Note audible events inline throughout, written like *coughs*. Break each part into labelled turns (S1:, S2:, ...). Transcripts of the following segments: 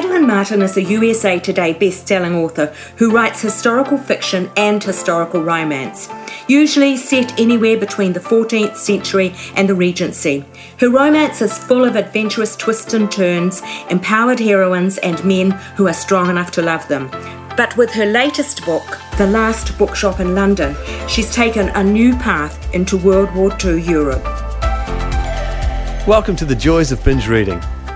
S1: Madeline Martin is a USA Today best-selling author who writes historical fiction and historical romance, usually set anywhere between the 14th century and the Regency. Her romance is full of adventurous twists and turns, empowered heroines, and men who are strong enough to love them. But with her latest book, The Last Bookshop in London, she's taken a new path into World War II Europe.
S2: Welcome to the Joys of Binge Reading,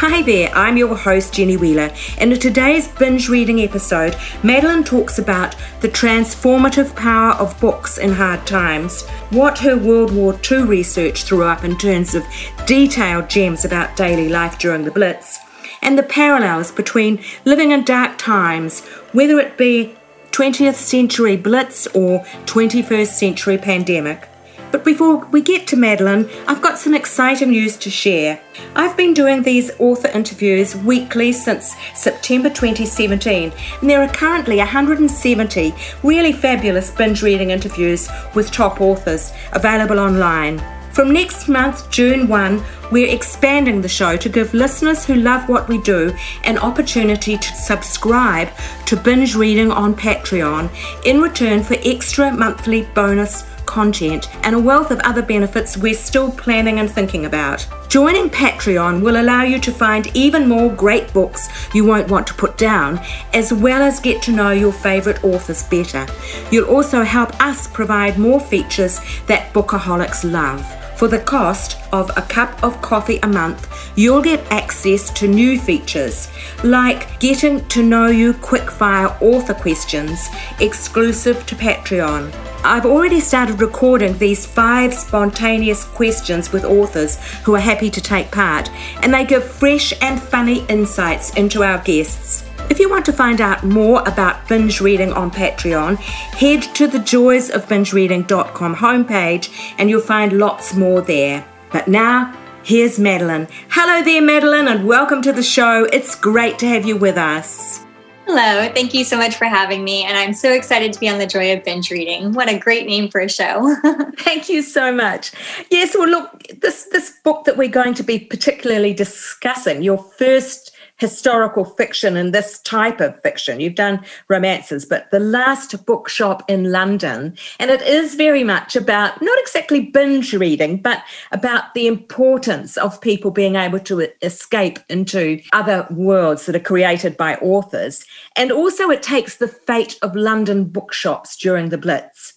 S1: Hi there, I'm your host Jenny Wheeler, and in today's binge reading episode, Madeline talks about the transformative power of books in hard times, what her World War II research threw up in terms of detailed gems about daily life during the Blitz, and the parallels between living in dark times, whether it be 20th century Blitz or 21st century pandemic. But before we get to Madeline, I've got some exciting news to share. I've been doing these author interviews weekly since September 2017, and there are currently 170 really fabulous binge reading interviews with top authors available online. From next month, June 1, we're expanding the show to give listeners who love what we do an opportunity to subscribe to binge reading on Patreon in return for extra monthly bonus content, and a wealth of other benefits we're still planning and thinking about. Joining Patreon will allow you to find even more great books you won't want to put down, as well as get to know your favourite authors better. You'll also help us provide more features that bookaholics love. For the cost of a cup of coffee a month, you'll get access to new features like getting to know you quickfire author questions exclusive to Patreon. I've already started recording these five spontaneous questions with authors who are happy to take part, and they give fresh and funny insights into our guests. If you want to find out more about binge reading on Patreon, head to the joysofbingereading.com homepage and you'll find lots more there. But now, here's Madeline. Hello there, Madeline, and welcome to the show. It's great to have you with us.
S3: Hello, thank you so much for having me. And I'm so excited to be on the Joy of Binge Reading. What a great name for a show. *laughs*
S1: thank you so much. Yes, well, look, this, this book that we're going to be particularly discussing, your first historical fiction and this type of fiction. You've done romances, but The Last Bookshop in London. And it is very much about not exactly binge reading, but about the importance of people being able to escape into other worlds that are created by authors. And also, it takes the fate of London bookshops during the Blitz.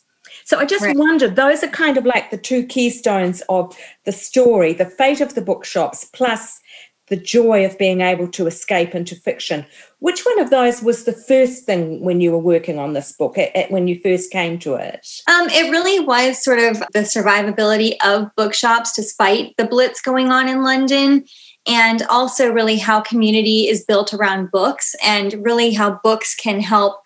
S1: So I just right. wondered, those are kind of like the two keystones of the story the fate of the bookshops, plus the joy of being able to escape into fiction. Which one of those was the first thing when you were working on this book, at, at, when you first came to it?
S3: Um, it really was sort of the survivability of bookshops despite the blitz going on in London. And also, really, how community is built around books, and really how books can help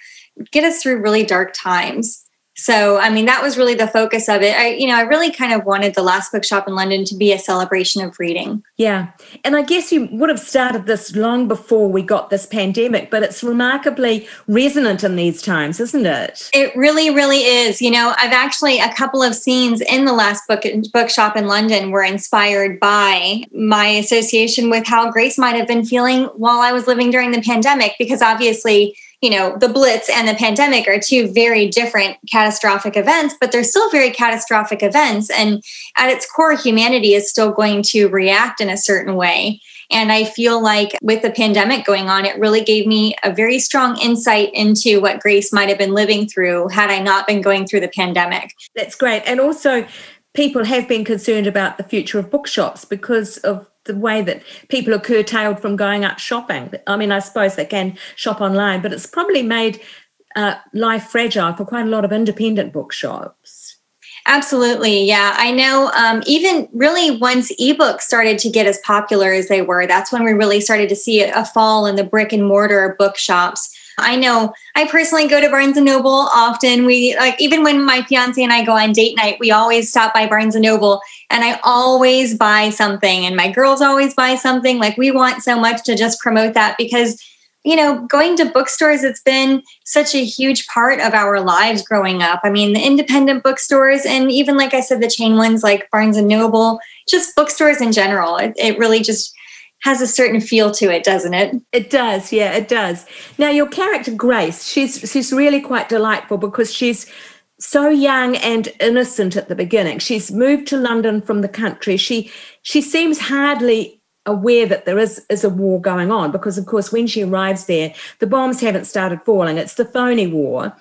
S3: get us through really dark times so i mean that was really the focus of it. I you know i really kind of wanted the last bookshop in london to be a celebration of reading.
S1: Yeah. And i guess you would have started this long before we got this pandemic but it's remarkably resonant in these times isn't it?
S3: It really really is. You know i've actually a couple of scenes in the last book bookshop in london were inspired by my association with how grace might have been feeling while i was living during the pandemic because obviously you know, the Blitz and the pandemic are two very different catastrophic events, but they're still very catastrophic events. And at its core, humanity is still going to react in a certain way. And I feel like with the pandemic going on, it really gave me a very strong insight into what Grace might have been living through had I not been going through the pandemic.
S1: That's great. And also, people have been concerned about the future of bookshops because of the way that people are curtailed from going out shopping. I mean, I suppose they can shop online, but it's probably made uh, life fragile for quite a lot of independent bookshops.
S3: Absolutely. Yeah. I know um, even really once ebooks started to get as popular as they were, that's when we really started to see a fall in the brick and mortar bookshops I know I personally go to Barnes and Noble often. We like even when my fiance and I go on date night, we always stop by Barnes and Noble and I always buy something and my girls always buy something. Like we want so much to just promote that because you know, going to bookstores, it's been such a huge part of our lives growing up. I mean, the independent bookstores and even like I said, the chain ones like Barnes and Noble, just bookstores in general. It, it really just has a certain feel to it, doesn't it?
S1: It does, yeah, it does. Now your character Grace, she's she's really quite delightful because she's so young and innocent at the beginning. She's moved to London from the country. She she seems hardly aware that there is is a war going on because of course when she arrives there the bombs haven't started falling it's the phony war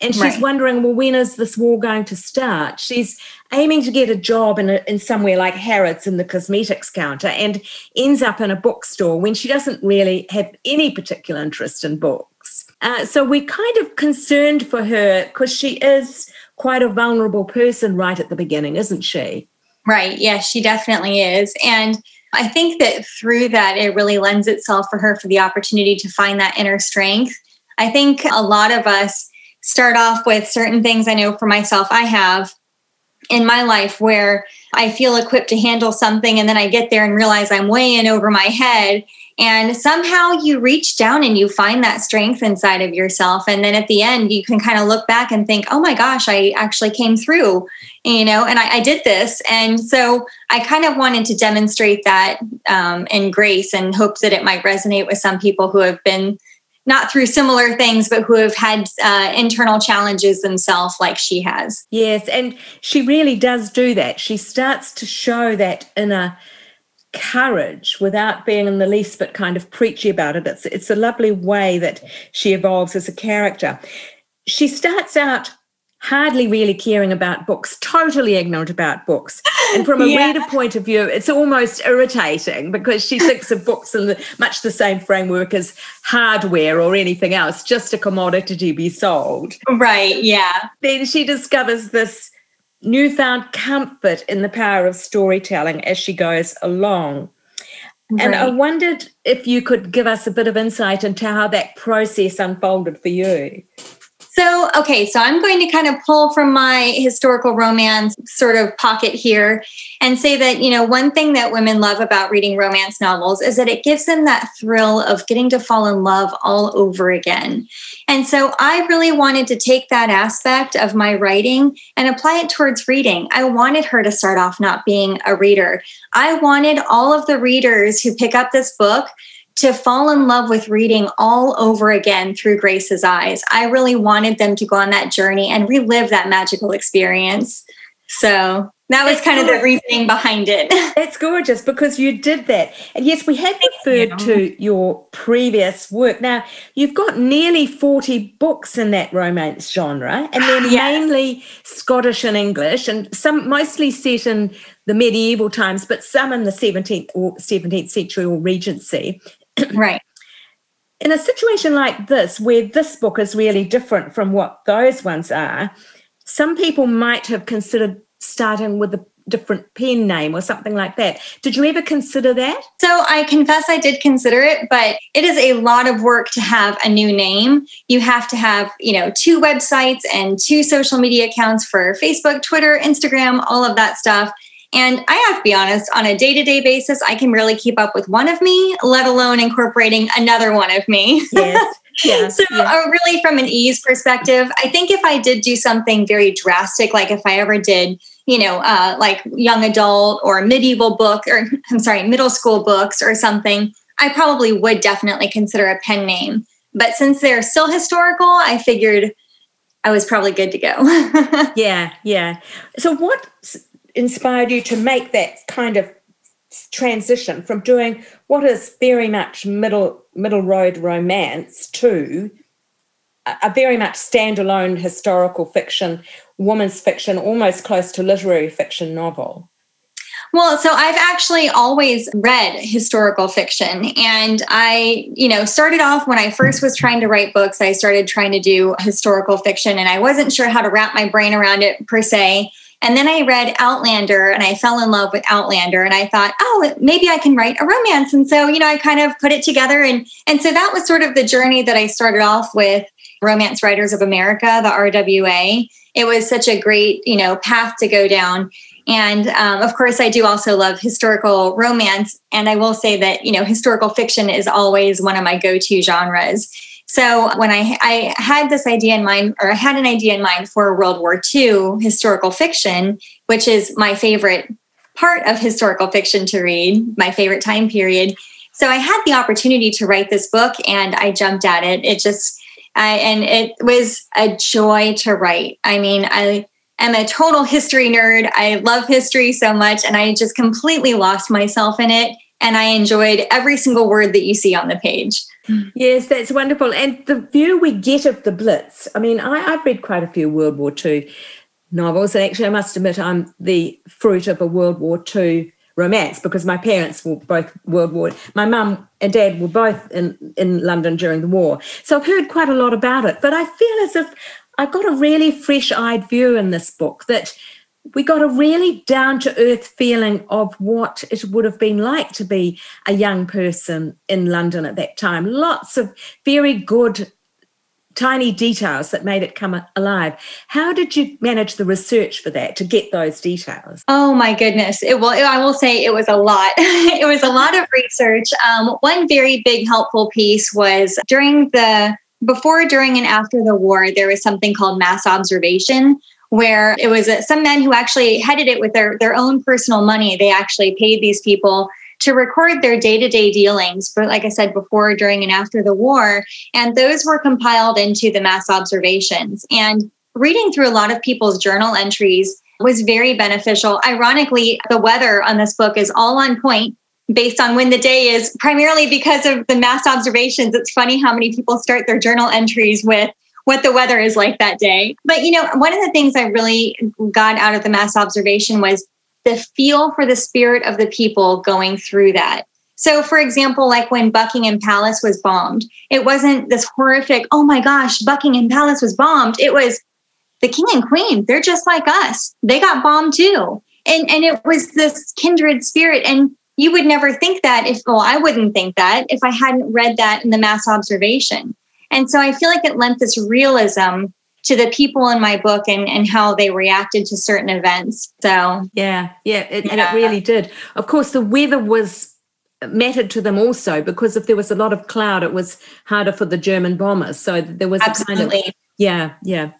S1: and she's right. wondering, well, when is this war going to start? She's aiming to get a job in, a, in somewhere like Harrods in the cosmetics counter and ends up in a bookstore when she doesn't really have any particular interest in books. Uh, so we're kind of concerned for her because she is quite a vulnerable person right at the beginning, isn't she?
S3: Right. Yes, she definitely is. And I think that through that, it really lends itself for her for the opportunity to find that inner strength. I think a lot of us start off with certain things I know for myself I have in my life where I feel equipped to handle something and then I get there and realize I'm way in over my head. And somehow you reach down and you find that strength inside of yourself. And then at the end, you can kind of look back and think, oh my gosh, I actually came through, you know, and I, I did this. And so I kind of wanted to demonstrate that um, in grace and hope that it might resonate with some people who have been not through similar things, but who have had uh, internal challenges themselves, like she has.
S1: Yes, and she really does do that. She starts to show that inner courage without being in the least bit kind of preachy about it. It's it's a lovely way that she evolves as a character. She starts out hardly really caring about books, totally ignorant about books. And from a *laughs* yeah. reader point of view, it's almost irritating because she thinks of books in the, much the same framework as hardware or anything else, just a commodity to be sold.
S3: Right, yeah.
S1: Then she discovers this newfound comfort in the power of storytelling as she goes along. Right. And I wondered if you could give us a bit of insight into how that process unfolded for you.
S3: So, okay, so I'm going to kind of pull from my historical romance sort of pocket here and say that, you know, one thing that women love about reading romance novels is that it gives them that thrill of getting to fall in love all over again. And so I really wanted to take that aspect of my writing and apply it towards reading. I wanted her to start off not being a reader. I wanted all of the readers who pick up this book to fall in love with reading all over again through Grace's eyes. I really wanted them to go on that journey and relive that magical experience. So that was kind of the reasoning behind it. *laughs*
S1: It's gorgeous because you did that. And yes, we have referred you. to your previous work. Now, you've got nearly 40 books in that romance genre, and they're *sighs* yeah. mainly Scottish and English, and some mostly set in the medieval times, but some in the 17th or 17th century or Regency. *coughs*
S3: right.
S1: In a situation like this, where this book is really different from what those ones are, some people might have considered starting with a different pen name or something like that. Did you ever consider that?
S3: So I confess I did consider it, but it is a lot of work to have a new name. You have to have, you know, two websites and two social media accounts for Facebook, Twitter, Instagram, all of that stuff. And I have to be honest, on a day to day basis, I can really keep up with one of me, let alone incorporating another one of me.
S1: Yes. *laughs* Yeah,
S3: so, yeah. Uh, really, from an ease perspective, I think if I did do something very drastic, like if I ever did, you know, uh, like young adult or medieval book, or *laughs* I'm sorry, middle school books or something, I probably would definitely consider a pen name. But since they're still historical, I figured I was probably good to go. *laughs*
S1: yeah, yeah. So, what inspired you to make that kind of transition from doing what is very much middle middle road romance to a very much standalone historical fiction, woman's fiction, almost close to literary fiction novel?
S3: Well, so I've actually always read historical fiction. And I, you know, started off when I first was trying to write books, I started trying to do historical fiction and I wasn't sure how to wrap my brain around it per se. And then I read Outlander and I fell in love with Outlander and I thought, oh, maybe I can write a romance. And so, you know, I kind of put it together. And, and so that was sort of the journey that I started off with Romance Writers of America, the RWA. It was such a great, you know, path to go down. And um, of course, I do also love historical romance. And I will say that, you know, historical fiction is always one of my go to genres. So when I, I had this idea in mind, or I had an idea in mind for World War II historical fiction, which is my favorite part of historical fiction to read, my favorite time period. So I had the opportunity to write this book and I jumped at it. It just, I, and it was a joy to write. I mean, I am a total history nerd. I love history so much, and I just completely lost myself in it. And I enjoyed every single word that you see on the page. Mm.
S1: Yes, that's wonderful. And the view we get of the Blitz, I mean, I, have read quite a few World War II novels. And actually, I must admit, I'm the fruit of a World War II romance because my parents were both World War. My mum and dad were both in, in London during the war. So I've heard quite a lot about it. But I feel as if I've got a really fresh eyed view in this book that we got a really down to earth feeling of what it would have been like to be a young person in London at that time. Lots of very good tiny details that made it come alive. How did you manage the research for that to get those details?
S3: Oh my goodness! It will. I will say it was a lot. *laughs* it was a lot of research. Um, one very big helpful piece was during the before, during, and after the war. There was something called mass observation, where it was uh, some men who actually headed it with their, their own personal money. They actually paid these people to record their day to day dealings, but like I said, before, during, and after the war. And those were compiled into the mass observations. And reading through a lot of people's journal entries was very beneficial. Ironically, the weather on this book is all on point based on when the day is, primarily because of the mass observations. It's funny how many people start their journal entries with what the weather is like that day. But, you know, one of the things I really got out of the mass observation was the feel for the spirit of the people going through that. So, for example, like when Buckingham Palace was bombed, it wasn't this horrific, oh my gosh, Buckingham Palace was bombed. It was the king and queen, they're just like us. They got bombed too. And, and it was this kindred spirit. And you would never think that if, well, I wouldn't think that if I hadn't read that in the mass observation. And so I feel like it lent this realism to the people in my book and, and how they reacted to certain events. So,
S1: yeah, yeah, it, yeah. and it really did. Of course, the weather was mattered to them also because if there was a lot of cloud, it was harder for the German bombers. So there was
S3: Absolutely. a kind
S1: of, yeah, yeah.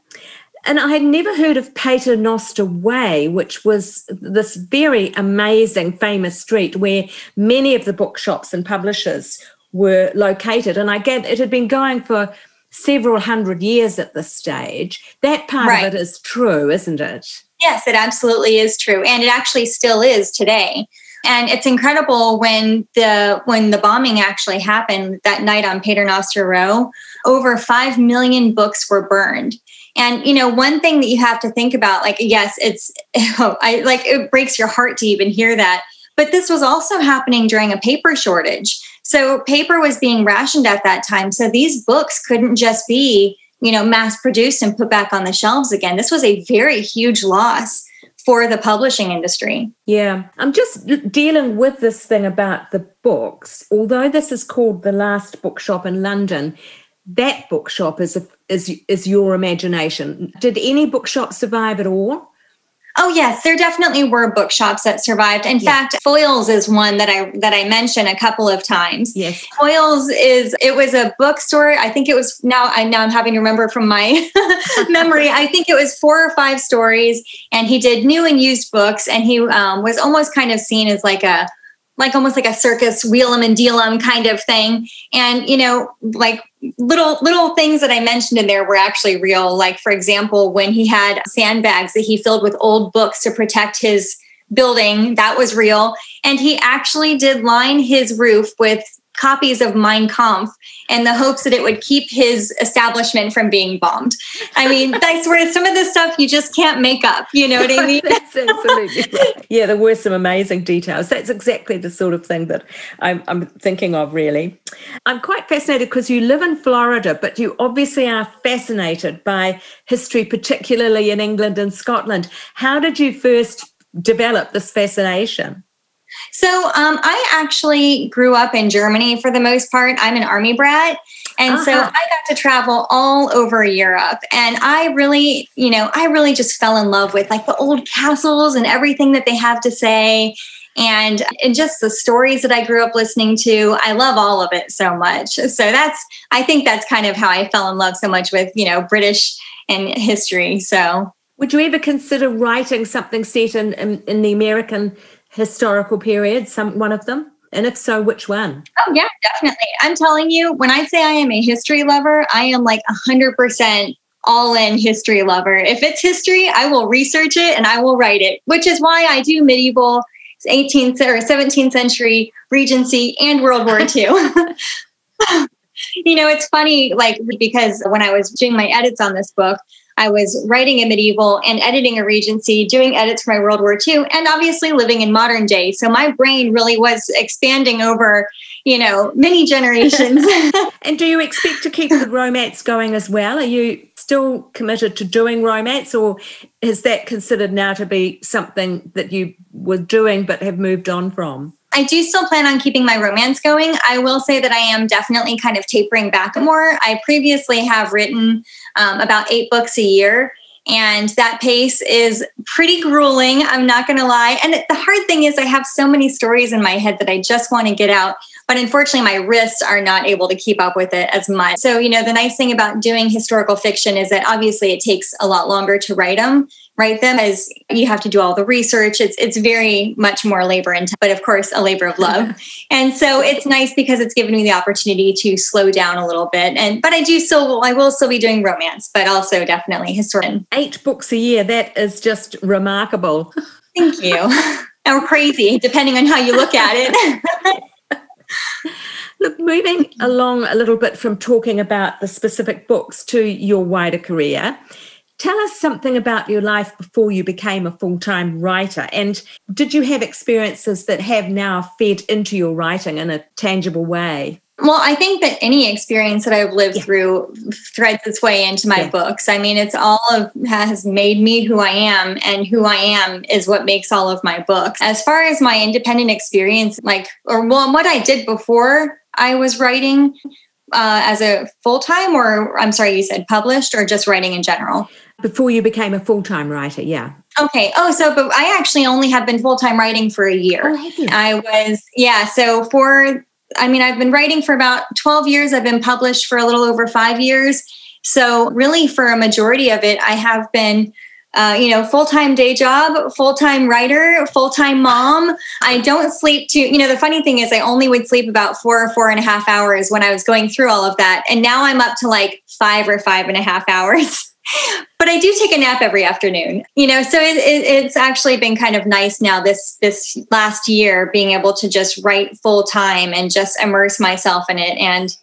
S1: And I had never heard of Paternoster Way, which was this very amazing, famous street where many of the bookshops and publishers were located. And I get it had been going for several hundred years at this stage. That part right. of it is true, isn't it?
S3: Yes, it absolutely is true. And it actually still is today. And it's incredible when the when the bombing actually happened that night on Paternoster Row, over 5 million books were burned. And you know, one thing that you have to think about, like, yes, it's *laughs* oh, I like it breaks your heart to even hear that. But this was also happening during a paper shortage. So paper was being rationed at that time. So these books couldn't just be, you know, mass produced and put back on the shelves again. This was a very huge loss for the publishing industry.
S1: Yeah, I'm just dealing with this thing about the books. Although this is called the last bookshop in London, that bookshop is a, is is your imagination. Did any bookshop survive at all?
S3: Oh yes, there definitely were bookshops that survived. In yeah. fact, Foyles is one that I that I mentioned a couple of times.
S1: Yes,
S3: Foyles is it was a bookstore. I think it was now I now I'm having to remember from my *laughs* memory. I think it was four or five stories, and he did new and used books, and he um, was almost kind of seen as like a like almost like a circus wheel 'em and deal 'em kind of thing. And you know, like little little things that I mentioned in there were actually real. Like for example, when he had sandbags that he filled with old books to protect his building, that was real. And he actually did line his roof with copies of Mein Kampf in the hopes that it would keep his establishment from being bombed. I mean, *laughs* that's where some of this stuff you just can't make up. You know what I mean? *laughs*
S1: That's absolutely right. Yeah, there were some amazing details. That's exactly the sort of thing that I'm, I'm thinking of, really. I'm quite fascinated because you live in Florida, but you obviously are fascinated by history, particularly in England and Scotland. How did you first develop this fascination?
S3: So um, I actually grew up in Germany for the most part. I'm an army brat. And uh-huh. so I got to travel all over Europe. And I really, you know, I really just fell in love with like the old castles and everything that they have to say. And, and just the stories that I grew up listening to. I love all of it so much. So that's, I think that's kind of how I fell in love so much with, you know, British and history. So
S1: would you ever consider writing something set in, in, in the American historical period, some one of them? And if so, which one?
S3: Oh, yeah, definitely. I'm telling you, when I say I am a history lover, I am like 100% all in history lover. If it's history, I will research it and I will write it, which is why I do medieval, 18th or 17th century Regency and World War *laughs* II. *laughs* you know, it's funny, like, because when I was doing my edits on this book, I was writing a medieval and editing a Regency, doing edits for my World War II, and obviously living in modern day. So my brain really was expanding over, you know, many generations. *laughs* *laughs*
S1: and do you expect to keep the romance going as well? Are you still committed to doing romance, or is that considered now to be something that you were doing but have moved on from?
S3: I do still plan on keeping my romance going. I will say that I am definitely kind of tapering back more. I previously have written um, about eight books a year. And that pace is pretty grueling. I'm not to lie. And the hard thing is, I have so many stories in my head that I just want to get out. But unfortunately, my wrists are not able to keep up with it as much. So, you know, the nice thing about doing historical fiction is that obviously it takes a lot longer to write them write them as you have to do all the research. It's it's very much more labor intensive but of course a labor of love. *laughs* And so it's nice because it's given me the opportunity to slow down a little bit. And but i do still i will still be doing romance but also definitely historian.
S1: Eight books a year that is just remarkable.
S3: Thank you. *laughs* Or crazy depending on how you look at it *laughs*
S1: Look, moving along a little bit from talking about the specific books to your wider career, Tell us something about your life before you became a full time writer. And did you have experiences that have now fed into your writing in a tangible way?
S3: Well, I think that any experience that I've lived yeah. through threads its way into my yeah. books. I mean, it's all of has made me who I am, and who I am is what makes all of my books. As far as my independent experience, like, or well, what I did before I was writing uh, as a full time, or I'm sorry, you said published, or just writing in general?
S1: before you became a full time writer. Yeah.
S3: Okay. Oh, so but I actually only have been full time writing for a year. Oh, I was yeah. So for I mean, I've been writing for about twelve years. I've been published for a little over five years. So really, for a majority of it, I have been. Uh, you know, full time day job, full time writer, full time mom. I don't sleep too. You know, the funny thing is, I only would sleep about four or four and a half hours when I was going through all of that. And now I'm up to like five or five and a half hours. *laughs* but I do take a nap every afternoon. You know, so it, it, it's actually been kind of nice now this this last year being able to just write full time and just immerse myself in it and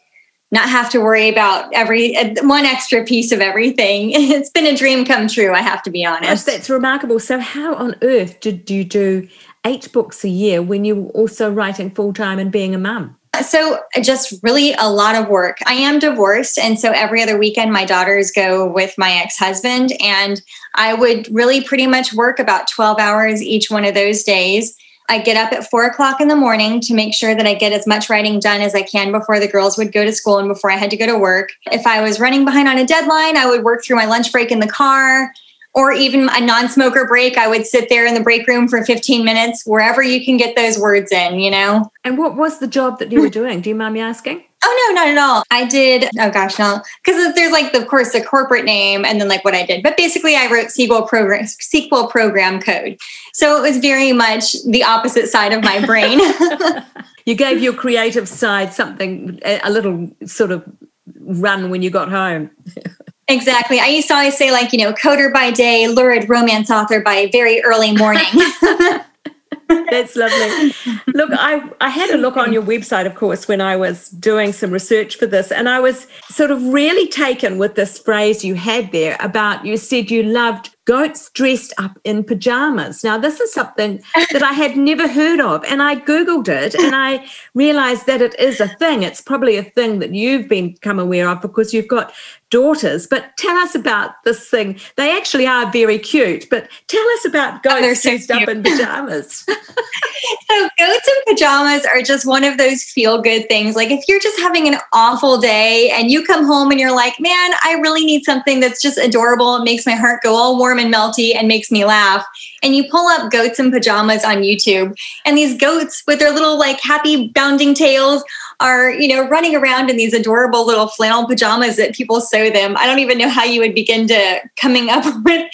S3: not have to worry about every one extra piece of everything. *laughs* It's been a dream come true. I have to be honest.
S1: that's remarkable. So, how on earth did you do eight books a year when you were also writing full time and being a mum?
S3: So, just really a lot of work. I am divorced. And so, every other weekend, my daughters go with my ex husband. And I would really pretty much work about 12 hours each one of those days. I get up at four o'clock in the morning to make sure that I get as much writing done as I can before the girls would go to school and before I had to go to work. If I was running behind on a deadline, I would work through my lunch break in the car or even a non-smoker break. I would sit there in the break room for 15 minutes wherever you can get those words in you know?
S1: And what was the job that you were doing? Do you mind me asking
S3: oh no not at all. I did oh gosh no. Because there's like of course the corporate name and then like what i did. But basically i wrote sql program sql program code. So it was very much the opposite side of my brain. *laughs* *laughs*
S1: You gave your creative side something a little sort of run when you got home. *laughs*
S3: Exactly. I used to always say, like, you know, coder by day, lurid romance author by very early morning. *laughs*
S1: That's lovely. Look, I, I had a look on your website, of course, when I was doing some research for this, and I was sort of really taken with this phrase you had there about you said you loved goats dressed up in pajamas. Now, this is something that I had never heard of, and I Googled it and I realized that it is a thing. It's probably a thing that you've become aware of because you've got daughters. But tell us about this thing. They actually are very cute, but tell us about oh, goats oh, dressed so up in *laughs* pajamas.
S3: so, goats in pajamas are just one of those feel good things. Like, if you're just having an awful day and you come home and you're like, man, I really need something that's just adorable, it makes my heart go all warm warm and melty and makes me laugh. And you pull up goats in pajamas on YouTube, and these goats with their little like happy bounding tails are, you know, running around in these adorable little flannel pajamas that people sew them. I don't even know how you would begin to coming up *laughs* with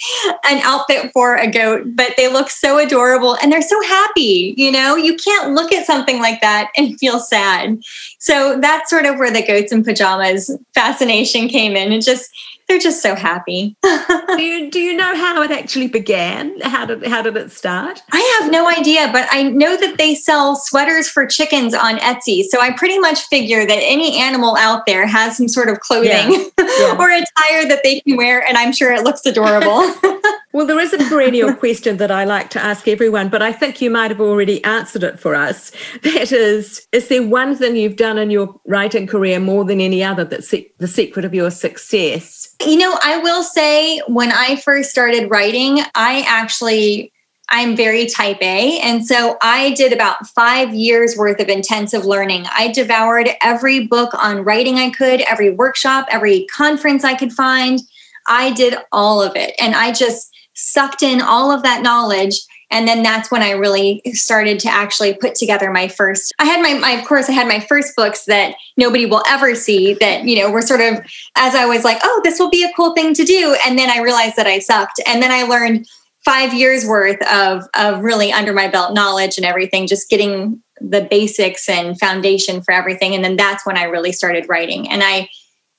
S3: an outfit for a goat, but they look so adorable and they're so happy. You know, you can't look at something like that and feel sad. So that's sort of where the goats in pajamas fascination came in. It just they're just so happy. *laughs*
S1: do you do you know how it actually began? How did how did it start?
S3: I have no idea, but I know that they sell sweaters for chickens on Etsy. So I pretty much figure that any animal out there has some sort of clothing yeah. *laughs* Yeah. or attire that they can wear, and I'm sure it looks adorable. *laughs*
S1: well, there is a perennial *laughs* question that I like to ask everyone, but I think you might have already answered it for us. *laughs* That is, is there one thing you've done in your writing career more than any other that's the secret of your success?
S3: You know, I will say when I first started writing, I actually I'm very type A. And so I did about five years worth of intensive learning. I devoured every book on writing I could, every workshop, every conference I could find. I did all of it. And I just sucked in all of that knowledge. And then that's when i really started to actually put together my first i had my, my of course i had my first books that nobody will ever see that you know were sort of as i was like oh this will be a cool thing to do. And then i realized that i sucked. And then i learned five years worth of of really under my belt knowledge and everything just getting the basics and foundation for everything. And then that's when i really started writing. And i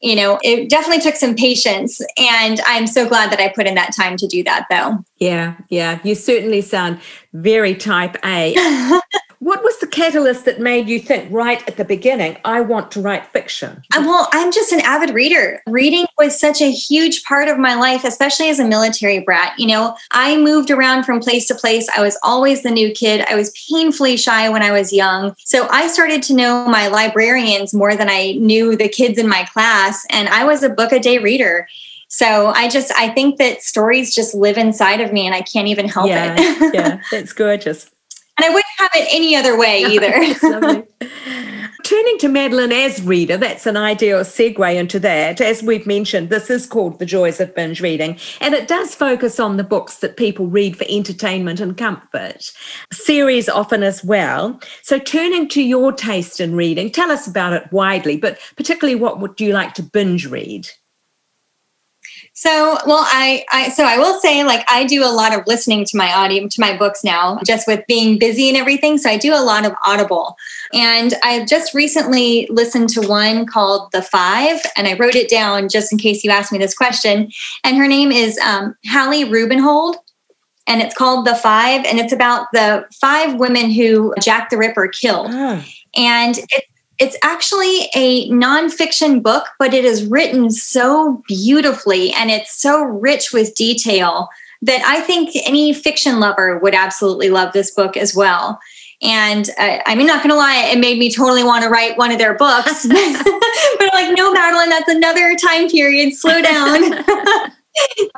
S3: you know, it definitely took some patience. And I'm so glad that I put in that time to do that, though.
S1: Yeah, yeah. You certainly sound very type A. *laughs* What was catalyst that made you think right at the beginning, I want to write fiction?
S3: Uh, well, I'm just an avid reader. Reading was such a huge part of my life, especially as a military brat. You know, I moved around from place to place. I was always the new kid. I was painfully shy when I was young. So I started to know my librarians more than I knew the kids in my class. And I was a book a day reader. So I just I think that stories just live inside of me and I can't even help
S1: yeah,
S3: it.
S1: yeah, *laughs* it's gorgeous.
S3: And I wouldn't have it any other way either. *laughs* *laughs*
S1: Turning to Madeline as reader, that's an ideal segue into that. As we've mentioned, this is called The Joys of Binge Reading, and it does focus on the books that people read for entertainment and comfort. Series often as well. So, turning to your taste in reading, tell us about it widely, but particularly what would you like to binge read?
S3: So, well, I, I, so I will say, like, I do a lot of listening to my audio, to my books now, just with being busy and everything. So I do a lot of Audible, and I just recently listened to one called The Five, and I wrote it down just in case you ask me this question. And her name is um, Hallie Rubenhold, and it's called The Five, and it's about the five women who Jack the Ripper killed. Oh. And it's it's actually a nonfiction book, but it is written so beautifully and it's so rich with detail that I think any fiction lover would absolutely love this book as well. And uh, I mean, not gonna lie, it made me totally want to write one of their books. *laughs* *laughs* but I'm like, no, Madeline, that's another time period. Slow down. *laughs*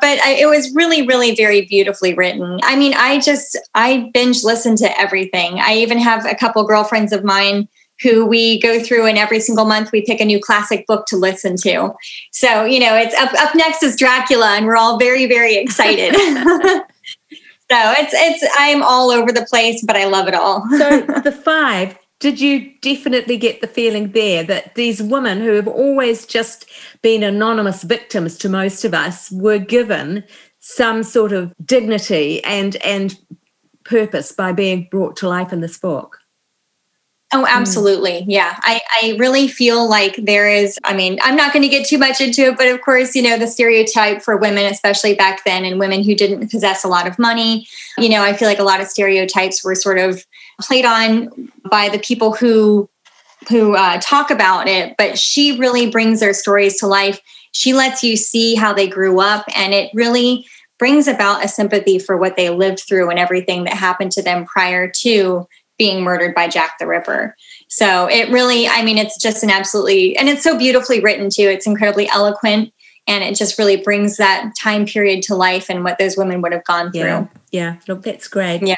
S3: but I, it was really really very beautifully written i mean i just i binge listen to everything i even have a couple girlfriends of mine who we go through and every single month we pick a new classic book to listen to. So, you know, it's up, up next is Dracula and we're all very, very excited. *laughs* so it's, it's, I'm all over the place, but I love it all.
S1: so *laughs* the five, did you definitely get the feeling there that these women who have always just been anonymous victims to most of us were given some sort of dignity and, and purpose by being brought to life in this book?
S3: Oh, absolutely. Mm. Yeah. I, I really feel like there is, I mean, I'm not going to get too much into it, but of course, you know, the stereotype for women, especially back then, and women who didn't possess a lot of money, you know, I feel like a lot of stereotypes were sort of played on by the people who who uh, talk about it but she really brings their stories to life she lets you see how they grew up and it really brings about a sympathy for what they lived through and everything that happened to them prior to being murdered by Jack the Ripper. So it really, I mean, it's just an absolutely, and it's so beautifully written too. It's incredibly eloquent and it just really brings that time period to life and what those women would have gone through.
S1: Yeah, yeah. look, that's great.
S3: Yeah.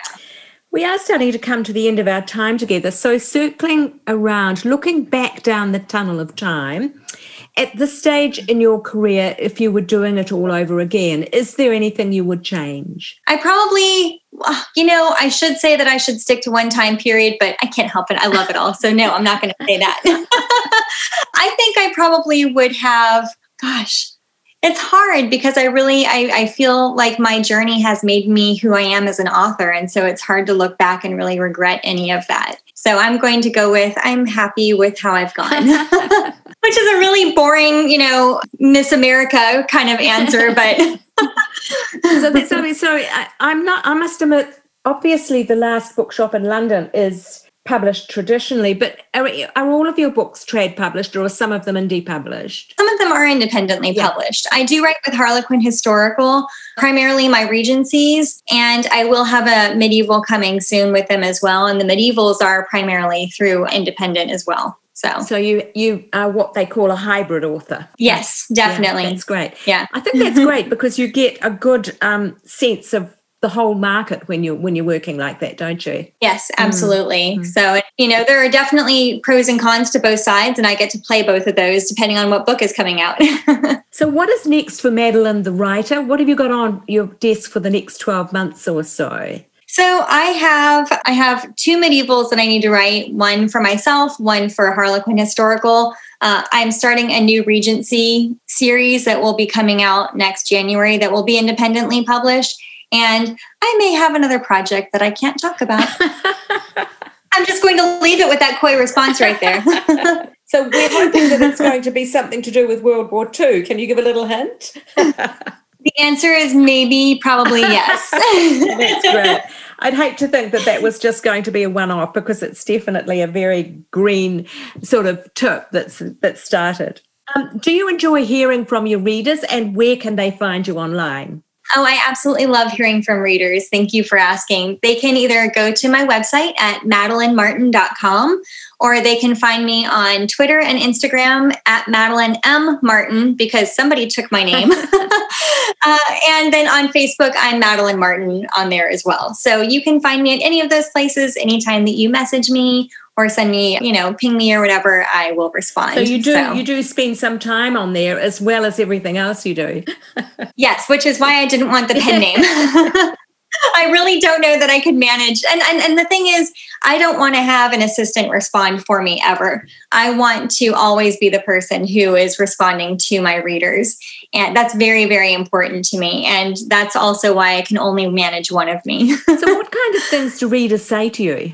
S1: We are starting to come to the end of our time together. So, circling around, looking back down the tunnel of time, at this stage in your career, if you were doing it all over again, is there anything you would change?
S3: I probably, you know, I should say that I should stick to one time period, but I can't help it. I love it all. So, no, I'm not going to say that. *laughs* I think I probably would have, gosh, it's hard because I really I, I feel like my journey has made me who I am as an author. And so it's hard to look back and really regret any of that. So I'm going to go with I'm happy with how I've gone. *laughs* *laughs* Which is a really boring, you know, Miss America kind of answer, but *laughs*
S1: so, so, so I, I'm not I must admit, obviously the last bookshop in London is published traditionally, but are, are, all of your books trade published or are some of them indie published?
S3: Some of them are independently yeah. published. I do write with Harlequin Historical, primarily my Regencies, and I will have a medieval coming soon with them as well. And the medievals are primarily through independent as well. So,
S1: so you you are what they call a hybrid author.
S3: Yes, definitely.
S1: Yeah, that's great.
S3: Yeah,
S1: I think that's *laughs* great because you get a good um, sense of the whole market when you're when you're working like that, don't you?
S3: Yes, mm. absolutely. Mm. So you know there are definitely pros and cons to both sides, and I get to play both of those depending on what book is coming out. *laughs*
S1: so what is next for Madeline the writer? What have you got on your desk for the next twelve months or so?
S3: So I have I have two medievals that I need to write. One for myself, one for Harlequin Historical. Uh, I'm starting a new Regency series that will be coming out next January that will be independently published. And I may have another project that I can't talk about. *laughs* I'm just going to leave it with that coy response right there. *laughs*
S1: so we're hoping that it's going to be something to do with World War II. Can you give a little hint?
S3: the answer is maybe, probably yes. *laughs*
S1: That's great. I'd hate to think that that was just going to be a one-off because it's definitely a very green sort of tip that's that started. Um, do you enjoy hearing from your readers, and where can they find you online?
S3: Oh, I absolutely love hearing from readers. Thank you for asking. They can either go to my website at madelinemartin.com or they can find me on Twitter and Instagram at Madeline M. Martin because somebody took my name. *laughs* *laughs* uh, and then on Facebook, I'm Madeline Martin on there as well. So you can find me at any of those places anytime that you message me or send me, you know, ping me or whatever, I will respond.
S1: So you do so. you do spend some time on there as well as everything else you do. *laughs*
S3: yes, which is why I didn't want the *laughs* pen name. *laughs* I really don't know that I could manage. And, and and the thing is, I don't want to have an assistant respond for me ever. I want to always be the person who is responding to my readers. And that's very, very important to me. And that's also why I can only manage one of me.
S1: so what kind of things do readers say to you?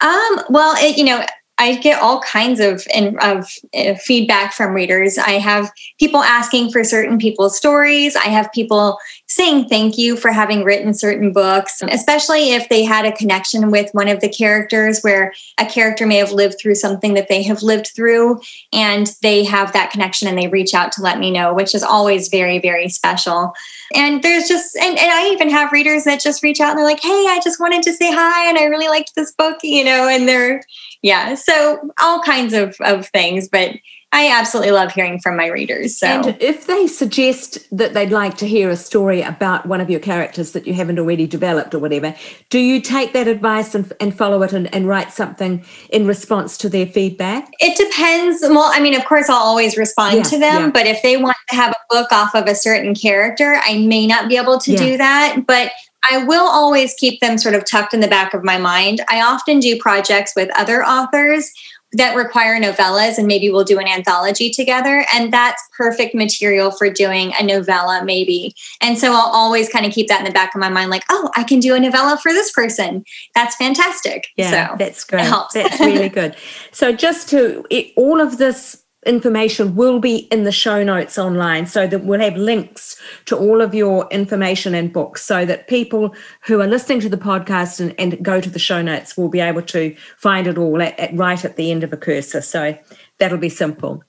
S3: Um, well, it, you know, I get all kinds of of uh, feedback from readers. I have people asking for certain people's stories. I have people saying thank you for having written certain books, especially if they had a connection with one of the characters where a character may have lived through something that they have lived through and they have that connection and they reach out to let me know, which is always very, very special. And there's just, and, and I even have readers that just reach out and they're like, hey, I just wanted to say hi and I really liked this book, you know, and they're, yeah so all kinds of, of things but i absolutely love hearing from my readers so
S1: and if they suggest that they'd like to hear a story about one of your characters that you haven't already developed or whatever do you take that advice and, and follow it and, and write something in response to their feedback
S3: it depends well i mean of course i'll always respond yeah, to them yeah. but if they want to have a book off of a certain character i may not be able to yeah. do that but I will always keep them sort of tucked in the back of my mind. I often do projects with other authors that require novellas and maybe we'll do an anthology together and that's perfect material for doing a novella maybe. And so i'll always kind of keep that in the back of my mind like oh i can do a novella for this person. That's fantastic.
S1: Yeah
S3: so
S1: that's great.
S3: helps.
S1: that's really *laughs* good. So just to it, all of this information will be in the show notes online so that we'll have links to all of your information and books so that people who are listening to the podcast and, and go to the show notes will be able to find it all at, at, right at the end of a cursor so that'll be simple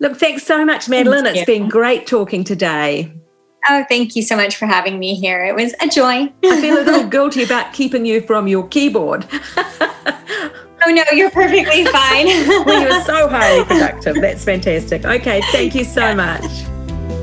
S1: look thanks so much madeline it's been great talking today
S3: Oh, thank you so much for having me here. It was a joy.
S1: I feel a little *laughs* guilty about keeping you from your keyboard. *laughs*
S3: Oh no, you're perfectly *laughs* fine.
S1: well, you're so highly productive. That's fantastic. Okay, thank you so much.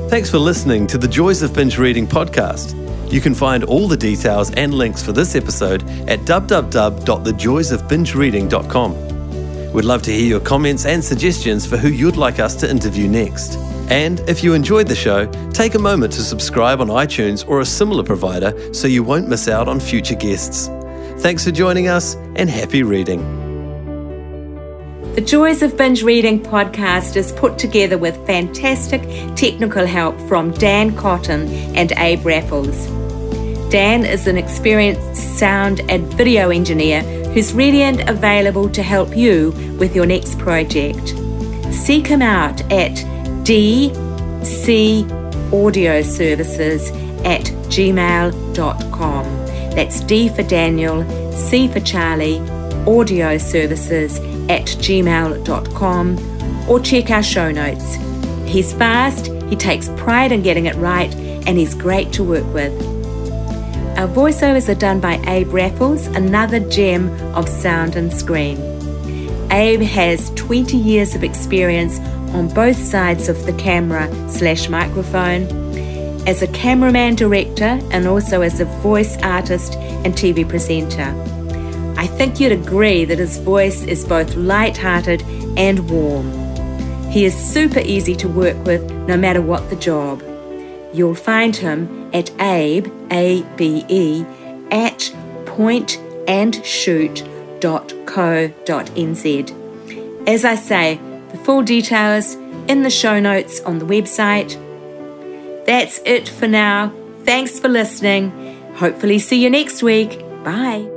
S2: Thanks for listening to the Joys of Binge Reading podcast. You can find all the details and links for this episode at www.thejoysofbingereading.com. We'd love to hear your comments and suggestions for who you'd like us to interview next. And if you enjoyed the show, take a moment to subscribe on iTunes or a similar provider so you won't miss out on future guests. Thanks for joining us and happy reading.
S1: The Joys of Binge Reading podcast is put together with fantastic technical help from Dan Cotton and Abe Raffles. Dan is an experienced sound and video engineer who's ready and available to help you with your next project. Seek him out at DC Audio Services at gmail.com. That's D for Daniel, C for Charlie, audio services at gmail.com or check our show notes. He's fast, he takes pride in getting it right, and he's great to work with. Our voiceovers are done by Abe Raffles, another gem of sound and screen. Abe has 20 years of experience on both sides of the camera slash microphone, as a cameraman director and also as a voice artist and TV presenter. I think you'd agree that his voice is both light-hearted and warm. He is super easy to work with no matter what the job. You'll find him at abe, A-B-E, at pointandshoot.co.nz. As I say, the full details in the show notes on the website. That's it for now. Thanks for listening. Hopefully see you next week. Bye.